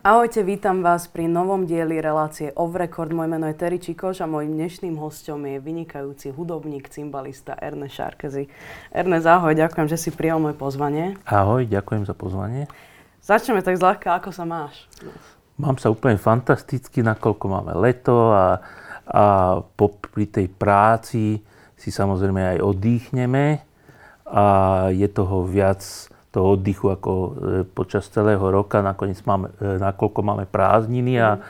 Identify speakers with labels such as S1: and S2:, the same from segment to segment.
S1: Ahojte, vítam vás pri novom dieli relácie Off Record. Moje meno je Terry Čikoš a môjim dnešným hostom je vynikajúci hudobník, cymbalista Ernest Šarkezi. Ernest, ahoj, ďakujem, že si prijal moje pozvanie.
S2: Ahoj, ďakujem za pozvanie.
S1: Začneme tak zľahka, ako sa máš?
S2: Mám sa úplne fantasticky, nakoľko máme leto a, a popri tej práci si samozrejme aj oddychneme a je toho viac toho oddychu ako e, počas celého roka. Nakoniec máme, e, nakoľko máme prázdniny a e,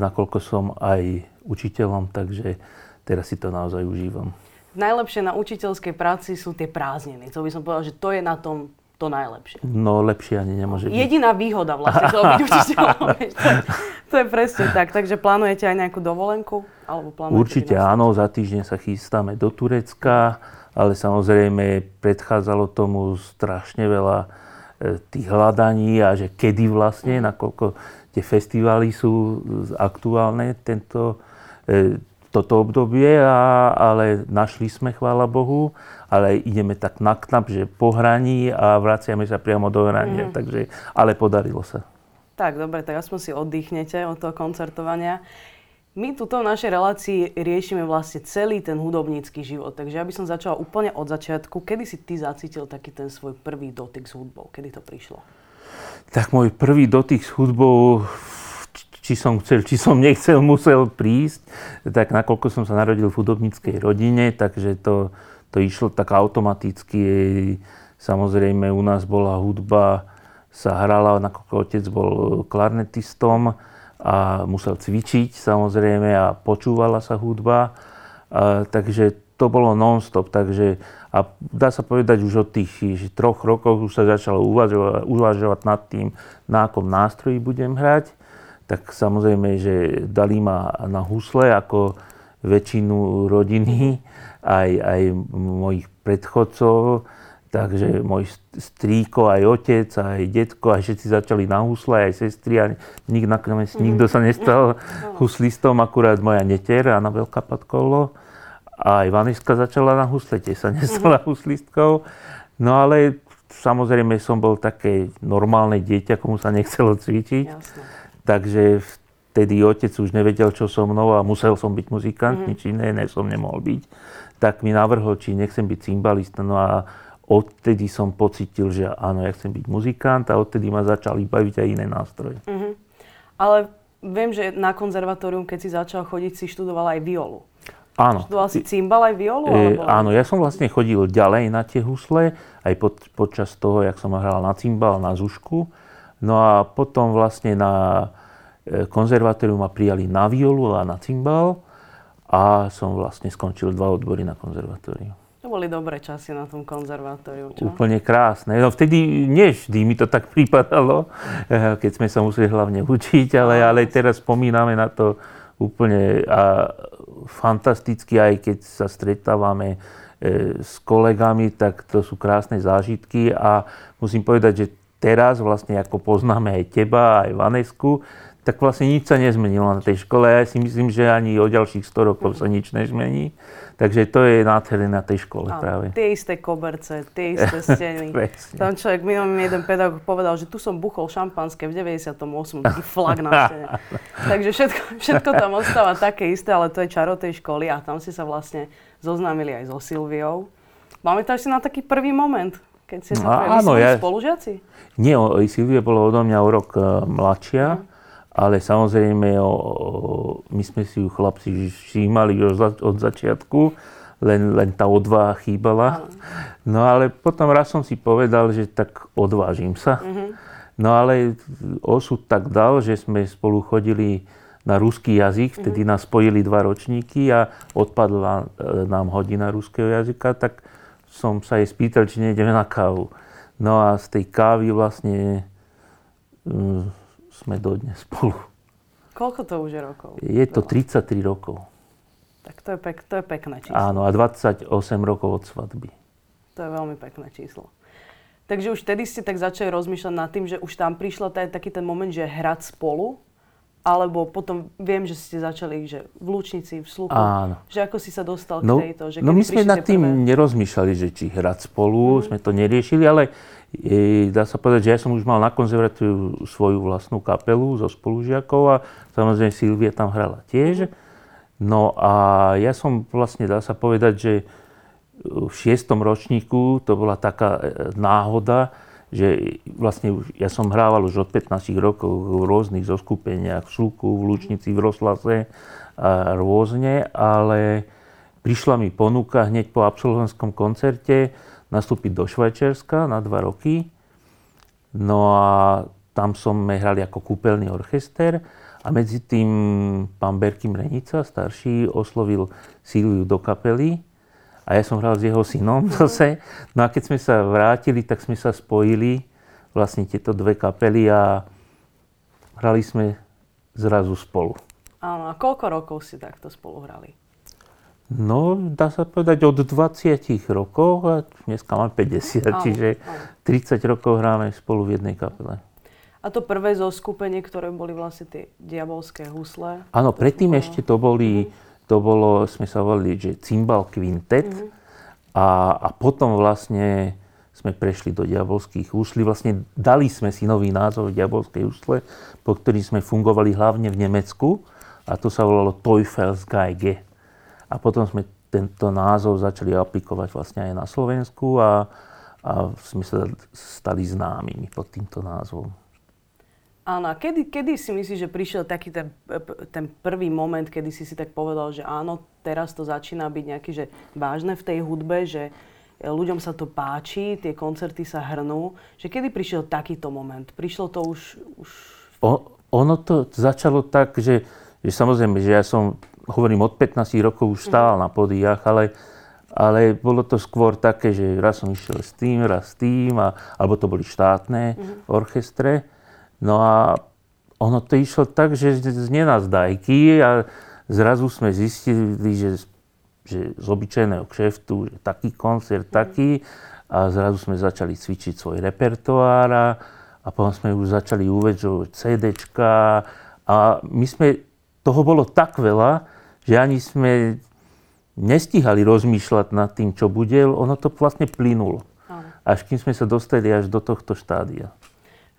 S2: nakoľko som aj učiteľom, takže teraz si to naozaj užívam.
S1: Najlepšie na učiteľskej práci sú tie prázdniny. To by som povedal, že to je na tom to najlepšie.
S2: No lepšie ani nemôže byť.
S1: Jediná výhoda vlastne toho byť učiteľom. to, je, to je presne tak. Takže plánujete aj nejakú dovolenku? Alebo plánujete
S2: Určite áno, za týždeň sa chystáme do Turecka ale samozrejme predchádzalo tomu strašne veľa e, tých hľadaní a že kedy vlastne, nakoľko tie festivály sú aktuálne tento, e, toto obdobie, a, ale našli sme, chvála Bohu, ale ideme tak na knap, že po hraní a vraciame sa priamo do hrania, mm. takže, ale podarilo sa.
S1: Tak, dobre, tak aspoň si oddychnete od toho koncertovania. My tuto v našej relácii riešime vlastne celý ten hudobnícky život, takže ja by som začala úplne od začiatku. Kedy si ty zacítil taký ten svoj prvý dotyk s hudbou? Kedy to prišlo?
S2: Tak môj prvý dotyk s hudbou, či som chcel, či som nechcel, musel prísť. Tak nakoľko som sa narodil v hudobníckej rodine, takže to, to išlo tak automaticky. Samozrejme u nás bola hudba, sa hrala, nakoľko otec bol klarnetistom, a musel cvičiť samozrejme a počúvala sa hudba. A, takže to bolo non-stop. Takže, a dá sa povedať už od tých troch rokov už sa začalo uvažovať, uvažovať nad tým, na akom nástroji budem hrať. Tak samozrejme, že dali ma na husle ako väčšinu rodiny, aj, aj mojich predchodcov Takže môj strýko, aj otec, aj detko, aj všetci začali na husle, aj sestry a nik, nakoniec mm. nikto sa nestal mm. huslistom, akurát moja neter, Anabelka Padkolo. A aj Vaneska začala na husle, tiež sa nestala mm. huslistkou. No ale samozrejme som bol také normálne dieťa, komu sa nechcelo cvičiť. Jasne. Takže vtedy otec už nevedel, čo so mnou a musel som byť muzikant, mm. nič iné ne som nemohol byť. Tak mi navrhol, či nechcem byť cymbalista. No a odtedy som pocitil, že áno, ja chcem byť muzikant a odtedy ma začali baviť aj iné nástroje. Uh-huh.
S1: Ale viem, že na konzervatórium, keď si začal chodiť, si študoval aj violu.
S2: Áno.
S1: Študoval si cymbal aj violu? E,
S2: alebo... Áno, ja som vlastne chodil ďalej na tie husle, aj pod, počas toho, jak som hral na cymbal, na zušku. No a potom vlastne na e, konzervatórium ma prijali na violu a na cymbal a som vlastne skončil dva odbory na konzervatóriu
S1: boli dobré časy na tom konzervatóriu, čo?
S2: Úplne krásne. No vtedy nie vždy mi to tak pripadalo, eh, keď sme sa museli hlavne učiť, ale, ale teraz spomíname na to úplne a fantasticky, aj keď sa stretávame eh, s kolegami, tak to sú krásne zážitky a musím povedať, že teraz vlastne ako poznáme aj teba, aj Vanesku, tak vlastne nič sa nezmenilo na tej škole. Ja si myslím, že ani o ďalších 100 rokov sa nič nezmení. Takže to je nádherné na tej škole Áno, práve.
S1: Tie isté koberce, tie isté steny. Tam človek, minulý mi jeden pedagóg povedal, že tu som buchol šampanské v 98. taký flag na stene. Takže všetko, všetko tam ostáva také isté, ale to je čaro tej školy a tam si sa vlastne zoznámili aj so Silviou. Pamätáš si na taký prvý moment, keď ste sa no, áno, ja... spolužiaci?
S2: Nie, Silvia bola odo mňa o rok uh, mladšia. Mm ale samozrejme o, o, my sme si ju chlapci všímali už od začiatku, len, len tá odvaha chýbala. No ale potom raz som si povedal, že tak odvážim sa. Mm-hmm. No ale osud tak dal, že sme spolu chodili na ruský jazyk, vtedy mm-hmm. nás spojili dva ročníky a odpadla e, nám hodina ruského jazyka, tak som sa jej spýtal, či nejdeme na kávu. No a z tej kávy vlastne mm, sme dodnes spolu.
S1: Koľko to už je rokov?
S2: Je to 33 rokov.
S1: Tak to je, pek, to je pekné číslo.
S2: Áno, a 28 rokov od svadby.
S1: To je veľmi pekné číslo. Takže už vtedy ste tak začali rozmýšľať nad tým, že už tam prišiel taj, taký ten moment, že hrať spolu? Alebo potom viem, že ste začali že v Lúčnici, v Sluchu.
S2: Áno.
S1: Že ako si sa dostal
S2: no,
S1: k tejto? Že
S2: no my sme nad tým prvé... nerozmýšľali, že či hrať spolu, mm. sme to neriešili, ale e, dá sa povedať, že ja som už mal na konzervatóriu svoju vlastnú kapelu zo spolužiakov a samozrejme Silvia tam hrala tiež. No a ja som vlastne, dá sa povedať, že v šiestom ročníku to bola taká e, náhoda, že vlastne už, ja som hrával už od 15 rokov v rôznych zoskupeniach, v Šluku, v Lučnici, v Roslase a rôzne, ale prišla mi ponuka hneď po absolventskom koncerte nastúpiť do Švajčiarska na dva roky. No a tam sme hrali ako kúpeľný orchester a medzi tým pán Berky Mrenica, starší, oslovil Síliu do kapely a ja som hral s jeho synom zase. No a keď sme sa vrátili, tak sme sa spojili vlastne tieto dve kapely a hrali sme zrazu spolu.
S1: Áno, a koľko rokov si takto spolu hrali?
S2: No, dá sa povedať od 20 rokov a dneska mám 50, áno, čiže áno. 30 rokov hráme spolu v jednej kapele.
S1: A to prvé zoskupenie, ktoré boli vlastne tie diabolské husle?
S2: Áno, predtým bolo... ešte to boli mm to bolo, sme sa volili, že Cymbal Quintet mm-hmm. a, a potom vlastne sme prešli do diabolských úšlí. Vlastne dali sme si nový názov diabolskej úšle, po ktorý sme fungovali hlavne v Nemecku a to sa volalo Teufelsgeige. A potom sme tento názov začali aplikovať vlastne aj na Slovensku a, a sme sa stali známymi pod týmto názvom.
S1: Áno, kedy, kedy si myslíš, že prišiel taký ten, ten prvý moment, kedy si si tak povedal, že áno, teraz to začína byť nejaký, že vážne v tej hudbe, že ľuďom sa to páči, tie koncerty sa hrnú. Že kedy prišiel takýto moment? Prišlo to už... už...
S2: O, ono to začalo tak, že, že samozrejme, že ja som, hovorím, od 15 rokov už stál mm. na podiach, ale, ale bolo to skôr také, že raz som išiel s tým, raz s tým, a, alebo to boli štátne mm. orchestre. No a ono to išlo tak, že z nenazdajky a zrazu sme zistili, že, že z obyčajného kšeftu, že taký koncert, mhm. taký a zrazu sme začali cvičiť svoj repertoár a, a potom sme už začali uvedžovať CDčka a my sme, toho bolo tak veľa, že ani sme nestihali rozmýšľať nad tým, čo bude, ono to vlastne plynulo. Až kým sme sa dostali až do tohto štádia.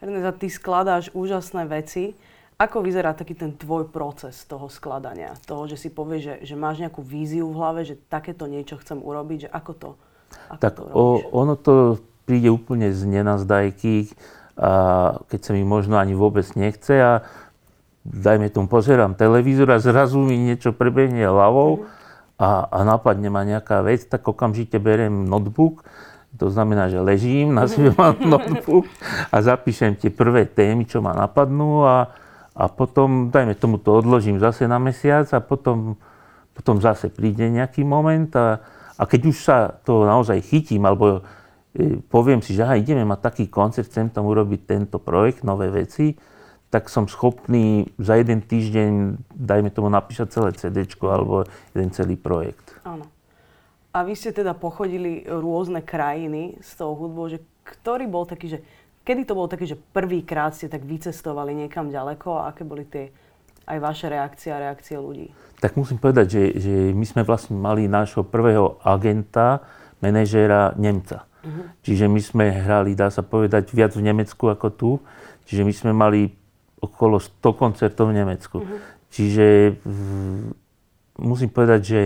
S1: Erneza, ty skladáš úžasné veci. Ako vyzerá taký ten tvoj proces toho skladania? Toho, že si povieš, že, že máš nejakú víziu v hlave, že takéto niečo chcem urobiť, že ako to ako
S2: Tak to o, ono to príde úplne z nenazdajky, a keď sa mi možno ani vôbec nechce a dajme tomu, pozerám televízor a zrazu mi niečo prebehne hlavou mm-hmm. a, a napadne ma nejaká vec, tak okamžite beriem notebook to znamená, že ležím, na sebe mám notebook a zapíšem tie prvé témy, čo ma napadnú a, a potom, dajme tomu, to odložím zase na mesiac a potom, potom zase príde nejaký moment a, a keď už sa to naozaj chytím, alebo e, poviem si, že aha, ideme mať taký koncert, chcem tam urobiť tento projekt, nové veci, tak som schopný za jeden týždeň, dajme tomu, napísať celé CD alebo jeden celý projekt.
S1: Áno. A vy ste teda pochodili rôzne krajiny s tou hudbou, že ktorý bol taký, že kedy to bolo také, že prvýkrát ste tak vycestovali niekam ďaleko a aké boli tie aj vaše reakcie a reakcie ľudí?
S2: Tak musím povedať, že, že my sme vlastne mali nášho prvého agenta, manažéra Nemca. Uh-huh. Čiže my sme hrali, dá sa povedať, viac v Nemecku ako tu. Čiže my sme mali okolo 100 koncertov v Nemecku. Uh-huh. Čiže v, musím povedať, že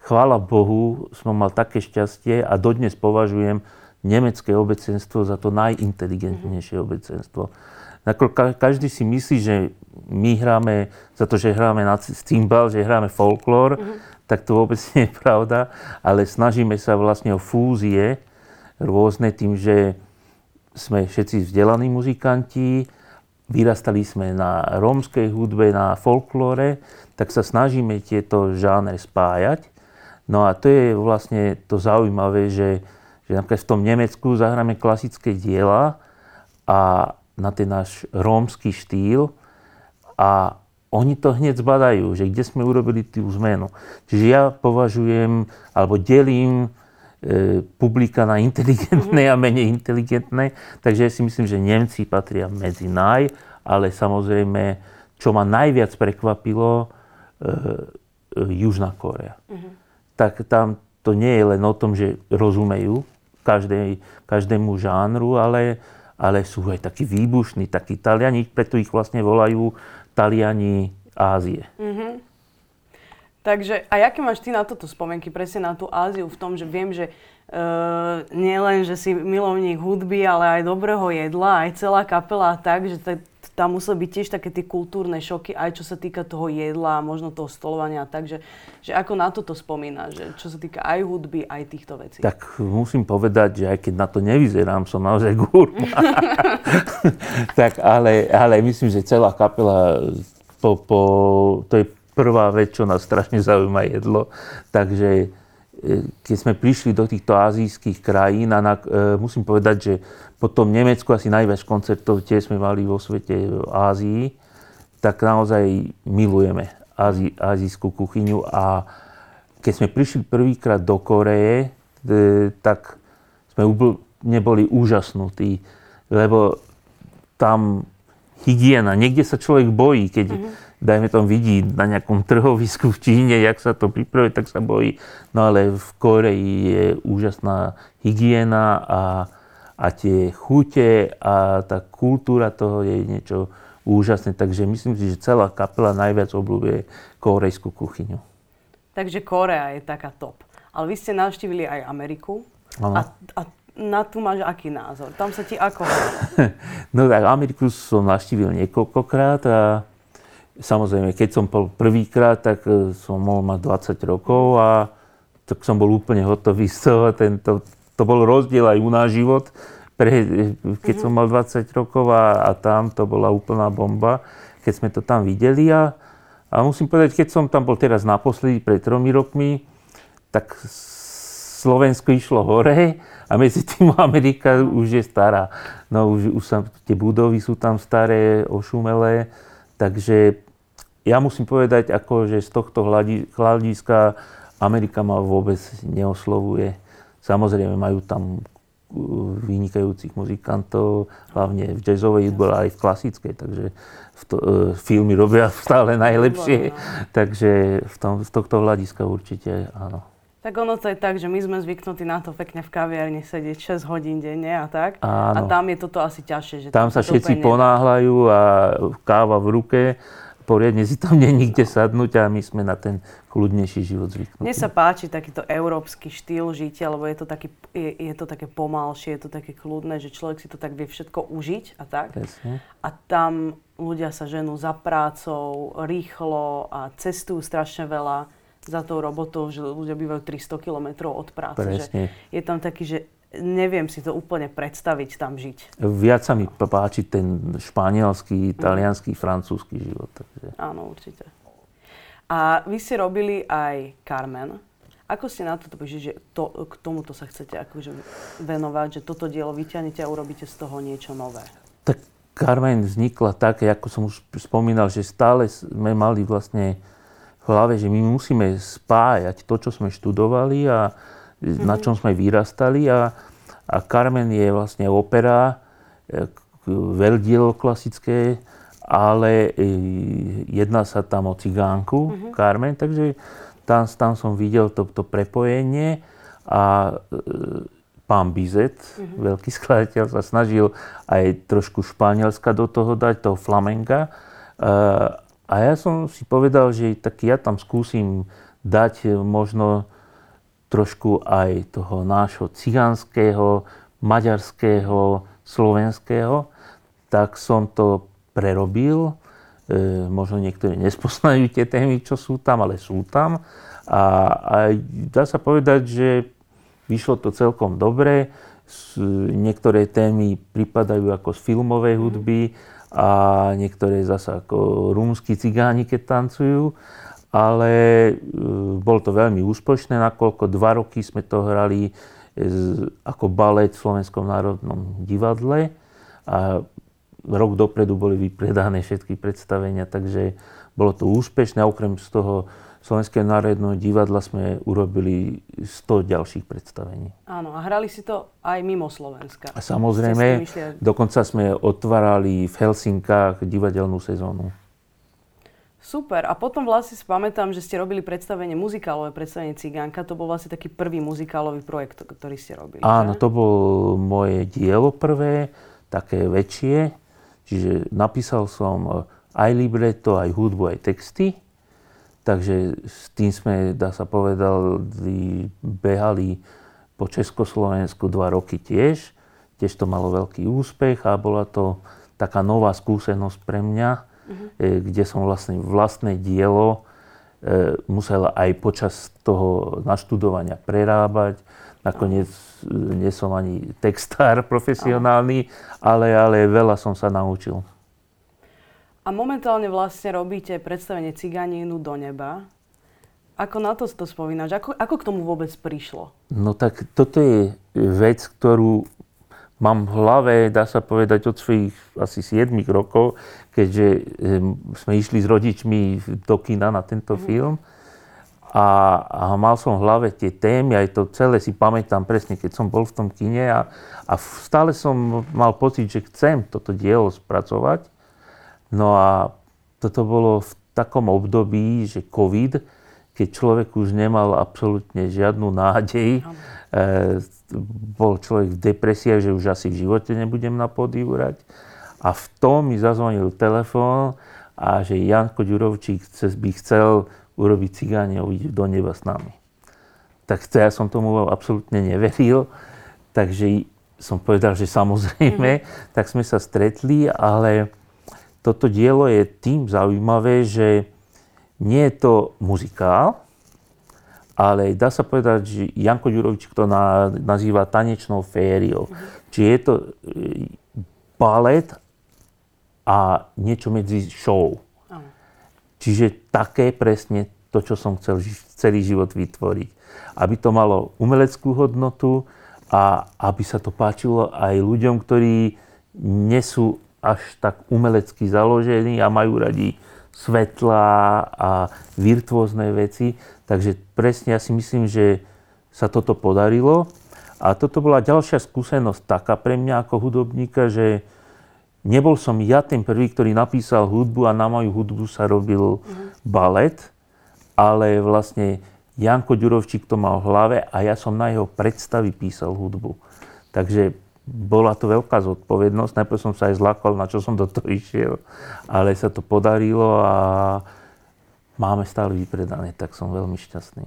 S2: chvála Bohu, som mal také šťastie a dodnes považujem nemecké obecenstvo za to najinteligentnejšie mm-hmm. obecenstvo. Každý si myslí, že my hráme, za to, že hráme na cymbal, že hráme folklór, mm-hmm. tak to vôbec nie je pravda, ale snažíme sa vlastne o fúzie rôzne tým, že sme všetci vzdelaní muzikanti, vyrastali sme na rómskej hudbe, na folklóre, tak sa snažíme tieto žánre spájať No a to je vlastne to zaujímavé, že, že napríklad v tom Nemecku zahráme klasické diela a na ten náš rómsky štýl a oni to hneď zbadajú, že kde sme urobili tú zmenu. Čiže ja považujem, alebo delím e, publika na inteligentné a menej inteligentné, takže si myslím, že Nemci patria medzi naj, ale samozrejme čo ma najviac prekvapilo, e, e, Južná Korea. Uh-huh. Tak tam to nie je len o tom, že rozumejú každej, každému žánru, ale, ale sú aj takí výbušní, takí Taliani, preto ich vlastne volajú Taliani Ázie. Uh-huh.
S1: Takže, a aké máš ty na toto spomienky, presne na tú Áziu, v tom, že viem, že uh, nie len, že si milovník hudby, ale aj dobrého jedla, aj celá kapela tak, že t- tam museli byť tiež také tie kultúrne šoky, aj čo sa týka toho jedla, možno toho stolovania, takže že ako na toto spomínaš, že čo sa týka aj hudby, aj týchto vecí.
S2: Tak musím povedať, že aj keď na to nevyzerám, som naozaj gurma. tak ale, ale myslím, že celá kapela, po, po, to je prvá vec, čo nás strašne zaujíma jedlo, takže keď sme prišli do týchto azijských krajín a na, e, musím povedať, že potom Nemecku asi najviac koncertov tie sme mali vo svete v Ázii, tak naozaj milujeme azí, azijskú kuchyňu. A keď sme prišli prvýkrát do Koreje, e, tak sme neboli úžasnutí, lebo tam hygiena, niekde sa človek bojí, keď mm-hmm dajme tomu, vidí na nejakom trhovisku v Číne, jak sa to pripravuje, tak sa bojí. No ale v Koreji je úžasná hygiena a, a tie chute a tá kultúra toho je niečo úžasné. Takže myslím si, že celá kapela najviac obľúbuje korejskú kuchyňu.
S1: Takže Korea je taká top. Ale vy ste navštívili aj Ameriku. A, a na tu máš aký názor? Tam sa ti ako
S2: No tak Ameriku som navštívil niekoľkokrát a Samozrejme, keď som bol prvýkrát, tak e, som mohol mať 20 rokov a tak som bol úplne hotový z toho. Tento, to bol rozdiel aj u náš život, pre, keď som mal 20 rokov a, a tam to bola úplná bomba, keď sme to tam videli. A, a musím povedať, keď som tam bol teraz naposledy, pred tromi rokmi, tak Slovensko išlo hore a medzi tým Amerika už je stará. No už, už sa, tie budovy sú tam staré, ošumelé, takže ja musím povedať, ako, že z tohto hľadiska Amerika ma vôbec neoslovuje. Samozrejme, majú tam uh, vynikajúcich muzikantov, hlavne v jazzovej hudbe, ale aj v klasickej, takže v to, uh, filmy robia stále najlepšie, takže v, tom, z tohto hľadiska určite áno.
S1: Tak ono to je tak, že my sme zvyknutí na to pekne v kaviarni sedieť 6 hodín denne a tak.
S2: Áno.
S1: A tam je toto asi ťažšie. Že
S2: tam sa všetci ponáhľajú a káva v ruke poriadne si tam nie nikde sadnúť a my sme na ten kľudnejší život zvyknutí.
S1: Mne sa páči takýto európsky štýl žitia, lebo je to, taký, je, je to také pomalšie, je to také kľudné, že človek si to tak vie všetko užiť a tak.
S2: Presne.
S1: A tam ľudia sa ženú za prácou, rýchlo a cestujú strašne veľa za tou robotou, že ľudia bývajú 300 kilometrov od práce.
S2: Presne.
S1: Že je tam taký, že neviem si to úplne predstaviť tam žiť.
S2: Viac sa mi páči ten španielský, italianský, francúzsky život. Takže.
S1: Áno, určite. A vy ste robili aj Carmen. Ako ste na prišli, že to, k tomuto sa chcete akože venovať, že toto dielo vyťahnete a urobíte z toho niečo nové?
S2: Tak Carmen vznikla tak, ako som už spomínal, že stále sme mali vlastne v hlave, že my musíme spájať to, čo sme študovali a mm-hmm. na čom sme vyrastali a, a Carmen je vlastne opera, e, veľdielo klasické, ale e, jedná sa tam o cigánku mm-hmm. Carmen, takže tam, tam som videl to, to prepojenie a e, pán Bizet, mm-hmm. veľký skladateľ, sa snažil aj trošku Španielska do toho dať, toho flamenga. A ja som si povedal, že tak ja tam skúsim dať možno trošku aj toho nášho cigánskeho, maďarského, slovenského, tak som to prerobil. E, možno niektorí nespoznajú tie témy, čo sú tam, ale sú tam. A, a dá sa povedať, že vyšlo to celkom dobre. Niektoré témy pripadajú ako z filmovej hudby a niektoré zase ako rúmsky cigáni, keď tancujú ale e, bol to veľmi úspešné, nakoľko dva roky sme to hrali ako balet v Slovenskom národnom divadle a rok dopredu boli vypredané všetky predstavenia, takže bolo to úspešné. Okrem z toho Slovenského národného divadla sme urobili 100 ďalších predstavení.
S1: Áno, a hrali si to aj mimo Slovenska.
S2: A samozrejme, dokonca sme otvárali v Helsinkách divadelnú sezónu.
S1: Super. A potom vlastne si pamätám, že ste robili predstavenie, muzikálové predstavenie Cigánka. To bol vlastne taký prvý muzikálový projekt, ktorý ste robili.
S2: Áno,
S1: že?
S2: to bol moje dielo prvé, také väčšie. Čiže napísal som aj libreto, aj hudbu, aj texty. Takže s tým sme, dá sa povedal, behali po Československu dva roky tiež. Tiež to malo veľký úspech a bola to taká nová skúsenosť pre mňa, uh-huh. kde som vlastne vlastné dielo e, musel aj počas toho naštudovania prerábať. Nakoniec uh-huh. nie som ani textár profesionálny, uh-huh. ale, ale veľa som sa naučil.
S1: A momentálne vlastne robíte predstavenie Ciganínu do neba. Ako na to to spomínaš? Ako, ako k tomu vôbec prišlo?
S2: No tak toto je vec, ktorú mám v hlave, dá sa povedať, od svojich asi 7 rokov, keďže sme išli s rodičmi do kina na tento mm. film. A, a mal som v hlave tie témy, aj to celé si pamätám presne, keď som bol v tom kine a, a stále som mal pocit, že chcem toto dielo spracovať. No a toto bolo v takom období, že COVID, keď človek už nemal absolútne žiadnu nádej, e, bol človek v depresii, že už asi v živote nebudem na pódiu hrať. A v tom mi zazvonil telefón a že Janko Ďurovčík by chcel urobiť cigáne a uvidieť do neba s nami. Tak ja som tomu absolútne neveril, takže som povedal, že samozrejme, mm-hmm. tak sme sa stretli, ale toto dielo je tým zaujímavé, že nie je to muzikál, ale dá sa povedať, že Janko Ďurovič to na, nazýva tanečnou fériou. Mm-hmm. Čiže je to e, balet a niečo medzi show. Čiže také presne to, čo som chcel celý život vytvoriť. Aby to malo umeleckú hodnotu a aby sa to páčilo aj ľuďom, ktorí nesú až tak umelecky založení a majú radi svetla a virtuózne veci. Takže presne ja si myslím, že sa toto podarilo. A toto bola ďalšia skúsenosť taká pre mňa ako hudobníka, že nebol som ja ten prvý, ktorý napísal hudbu a na moju hudbu sa robil mm-hmm. balet, ale vlastne Janko Ďurovčík to mal v hlave a ja som na jeho predstavy písal hudbu. Takže bola to veľká zodpovednosť. Najprv som sa aj zlakol, na čo som do toho išiel, ale sa to podarilo a máme stále vypredané, tak som veľmi šťastný.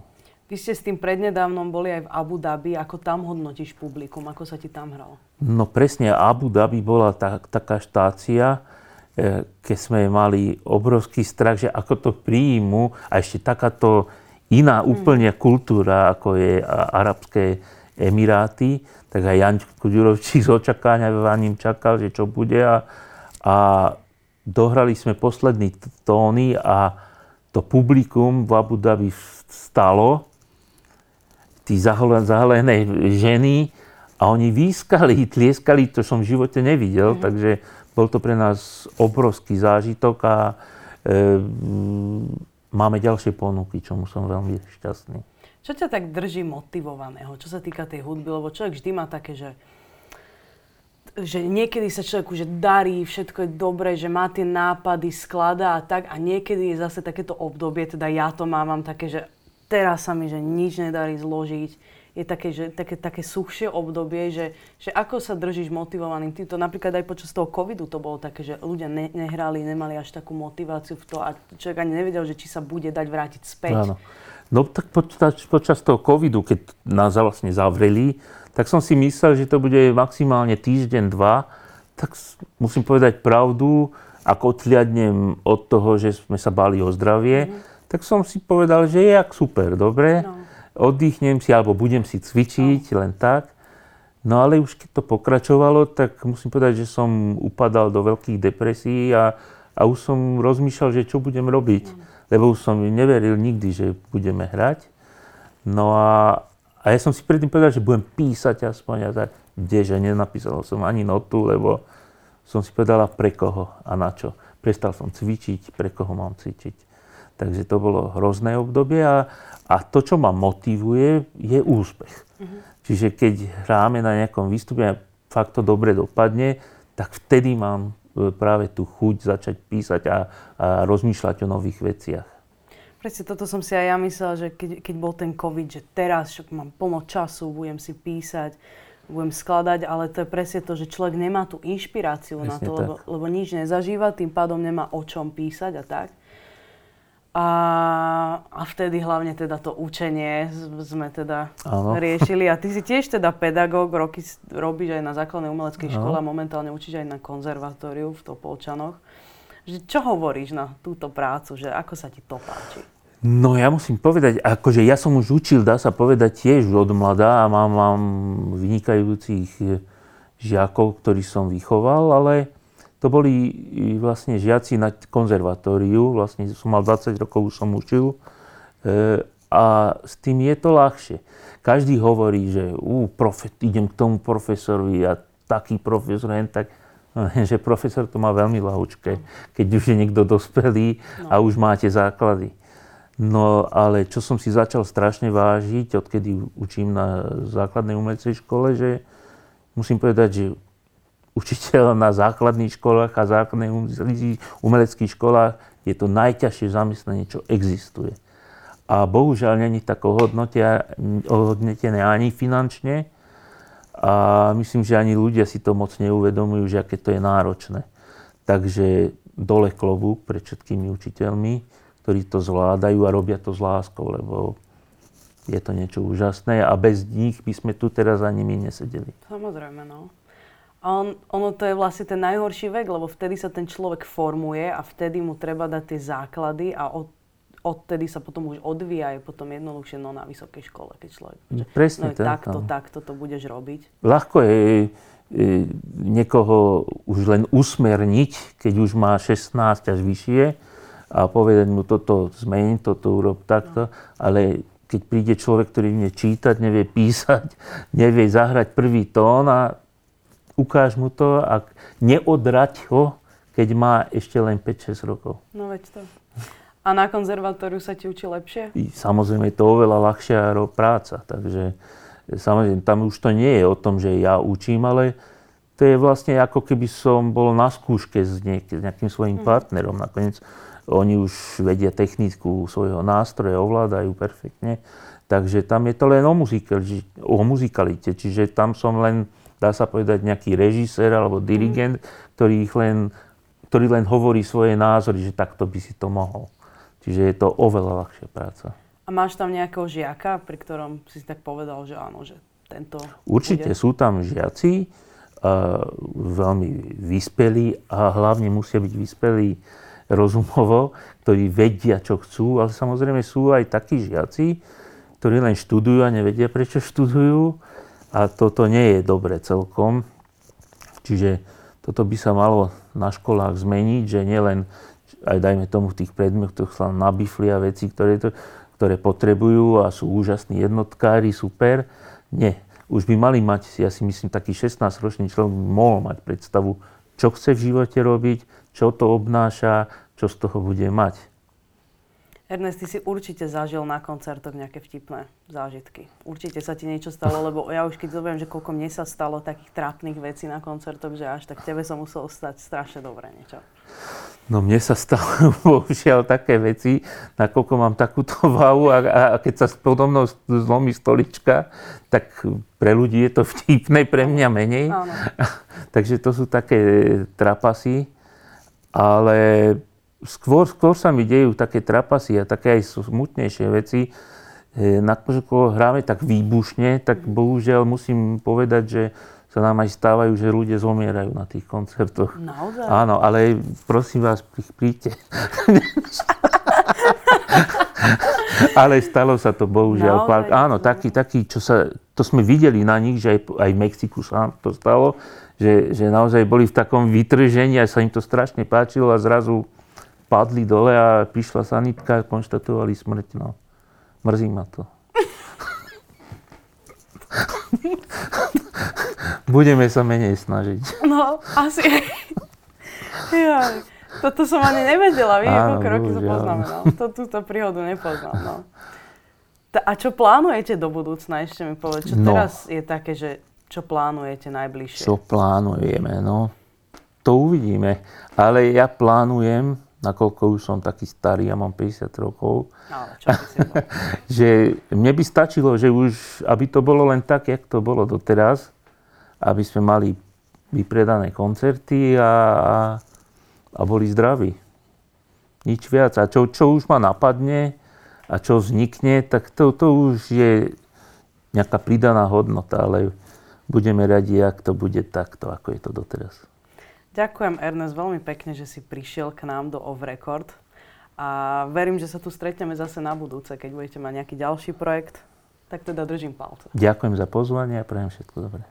S1: Vy ste s tým prednedávnom boli aj v Abu Dhabi. Ako tam hodnotíš publikum? Ako sa ti tam hralo?
S2: No presne, Abu Dhabi bola tá, taká štácia, e, keď sme mali obrovský strach, že ako to príjmu a ešte takáto iná úplne mm. kultúra, ako je Arabské Emiráty, tak aj Jan Ďurovčík z očakávaním čakal, že čo bude a, a dohrali sme posledný tóny a to publikum v Abu Dhabi stalo, tí zahalené ženy a oni výskali, tlieskali, to som v živote nevidel, mm. takže bol to pre nás obrovský zážitok a e, máme ďalšie ponuky, čomu som veľmi šťastný.
S1: Čo ťa tak drží motivovaného, čo sa týka tej hudby? Lebo človek vždy má také, že že niekedy sa človeku že darí, všetko je dobré, že má tie nápady, skladá a tak a niekedy je zase takéto obdobie, teda ja to mám, mám také, že teraz sa mi že nič nedarí zložiť, je také, že, také, také suchšie obdobie, že, že ako sa držíš motivovaným. To napríklad aj počas toho covidu to bolo také, že ľudia ne, nehrali, nemali až takú motiváciu v to a človek ani nevedel, že či sa bude dať vrátiť späť.
S2: Áno. No tak počas, počas toho covidu, keď nás vlastne zavreli, tak som si myslel, že to bude maximálne týždeň, dva. Tak musím povedať pravdu, ak odhliadnem od toho, že sme sa báli o zdravie, mm. tak som si povedal, že je jak super, dobre. No. Oddychnem si, alebo budem si cvičiť, no. len tak. No ale už keď to pokračovalo, tak musím povedať, že som upadal do veľkých depresí a, a už som rozmýšľal, že čo budem robiť. No lebo už som neveril nikdy, že budeme hrať. No a, a ja som si predtým povedal, že budem písať aspoň a tak, kdeže nenapísal som ani notu, lebo som si povedal, pre koho a na čo. Prestal som cvičiť, pre koho mám cvičiť. Takže to bolo hrozné obdobie a, a to, čo ma motivuje, je úspech. Mm-hmm. Čiže keď hráme na nejakom výstupe a fakt to dobre dopadne, tak vtedy mám práve tú chuť začať písať a, a rozmýšľať o nových veciach.
S1: Presne toto som si aj ja myslela, že keď, keď bol ten COVID, že teraz však mám plno času, budem si písať, budem skladať, ale to je presne to, že človek nemá tú inšpiráciu presne na to, lebo, lebo nič nezažíva, tým pádom nemá o čom písať a tak. A, a vtedy hlavne teda to učenie sme teda ano. riešili. A ty si tiež teda pedagóg, roky robíš aj na základnej umeleckej ano. škole a momentálne učíš aj na konzervatóriu v Topolčanoch. Že čo hovoríš na túto prácu, že ako sa ti to páči?
S2: No ja musím povedať, akože ja som už učil, dá sa povedať, tiež od mladá a mám, mám vynikajúcich žiakov, ktorých som vychoval, ale to boli vlastne žiaci na konzervatóriu, vlastne som mal 20 rokov, už som učil. E, a s tým je to ľahšie. Každý hovorí, že ú, profe, idem k tomu profesorovi a taký profesor, len tak, že profesor to má veľmi ľahučké, keď už je niekto dospelý a no. už máte základy. No ale čo som si začal strašne vážiť, odkedy učím na základnej umeleckej škole, že musím povedať, že učiteľ na základných školách a základných umeleckých školách je to najťažšie zamestnanie, čo existuje. A bohužiaľ není tak ohodnotené ani finančne a myslím, že ani ľudia si to moc neuvedomujú, že aké to je náročné. Takže dole klobúk pred všetkými učiteľmi, ktorí to zvládajú a robia to s láskou, lebo je to niečo úžasné a bez nich by sme tu teraz ani my nesedeli.
S1: Samozrejme, no. On, ono to je vlastne ten najhorší vek, lebo vtedy sa ten človek formuje a vtedy mu treba dať tie základy a od, odtedy sa potom už odvíja aj potom jednoduchšie no, na vysokej škole, keď človek...
S2: No, presne
S1: no, tak. Takto, takto to budeš robiť.
S2: Ľahko je niekoho už len usmerniť, keď už má 16 až vyššie a povedať mu toto zmeni, toto urob takto, no. ale keď príde človek, ktorý nevie čítať, nevie písať, nevie zahrať prvý tón a ukáž mu to a neodrať ho, keď má ešte len 5-6 rokov.
S1: No veď to. A na konzervatóriu sa ti učí lepšie?
S2: Samozrejme, je to oveľa ľahšia práca, takže samozrejme, tam už to nie je o tom, že ja učím, ale to je vlastne ako keby som bol na skúške s, niek- s nejakým svojim mm. partnerom. Nakoniec oni už vedia techniku svojho nástroja, ovládajú perfektne. Takže tam je to len o, muzikal, o muzikalite, čiže tam som len dá sa povedať, nejaký režisér alebo dirigent, ktorý, ich len, ktorý len hovorí svoje názory, že takto by si to mohol. Čiže je to oveľa ľahšia práca.
S1: A máš tam nejakého žiaka, pri ktorom si tak povedal, že áno, že tento...
S2: Určite bude? sú tam žiaci, uh, veľmi vyspelí a hlavne musia byť vyspelí rozumovo, ktorí vedia, čo chcú, ale samozrejme sú aj takí žiaci, ktorí len študujú a nevedia, prečo študujú a toto nie je dobre celkom. Čiže toto by sa malo na školách zmeniť, že nielen, aj dajme tomu v tých predmetoch sa nabifli a veci, ktoré, to, ktoré potrebujú a sú úžasní jednotkári, super. Nie. Už by mali mať, ja si myslím, taký 16-ročný človek by mohol mať predstavu, čo chce v živote robiť, čo to obnáša, čo z toho bude mať.
S1: Ernest, ty si určite zažil na koncertoch nejaké vtipné zážitky. Určite sa ti niečo stalo, lebo ja už keď zobiem, že koľko mne sa stalo takých trápnych vecí na koncertoch, že až tak tebe sa muselo stať strašne dobre niečo.
S2: No mne sa stalo bohužiaľ také veci, nakoľko mám takúto váhu a, a keď sa podo mnou zlomí stolička, tak pre ľudí je to vtipné, pre mňa menej. Áno. Takže to sú také trapasy. Ale skôr, skôr sa mi dejú také trapasy a také aj smutnejšie veci. E, na to, hráme tak výbušne, tak bohužiaľ musím povedať, že sa nám aj stávajú, že ľudia zomierajú na tých koncertoch.
S1: Naozaj?
S2: Áno, ale prosím vás, príďte. ale stalo sa to bohužiaľ. Naozaj, Áno, taký, taký, čo sa, to sme videli na nich, že aj, aj v Mexiku sa to stalo, že, že naozaj boli v takom vytržení a sa im to strašne páčilo a zrazu padli dole a prišla sanitka a konštatovali smrť. No. Mrzí ma to. Budeme sa menej snažiť.
S1: No, asi. ja, toto som ani nevedela, vidíš, koľko roky to poznamenal. To, túto príhodu nepoznám, no. a čo plánujete do budúcna? Ešte mi povedz, čo no. teraz je také, že čo plánujete najbližšie?
S2: Čo plánujeme, no. to uvidíme. Ale ja plánujem, nakoľko už som taký starý, ja mám 50 rokov,
S1: Ale čo
S2: že mne by stačilo, že už, aby to bolo len tak, jak to bolo doteraz, aby sme mali vypredané koncerty a, a, a boli zdraví. Nič viac. A čo, čo už ma napadne a čo vznikne, tak to, to už je nejaká pridaná hodnota, ale budeme radi, ak to bude takto, ako je to doteraz.
S1: Ďakujem, Ernest, veľmi pekne, že si prišiel k nám do Off Record. A verím, že sa tu stretneme zase na budúce, keď budete mať nejaký ďalší projekt. Tak teda držím palce.
S2: Ďakujem za pozvanie a prajem všetko dobré.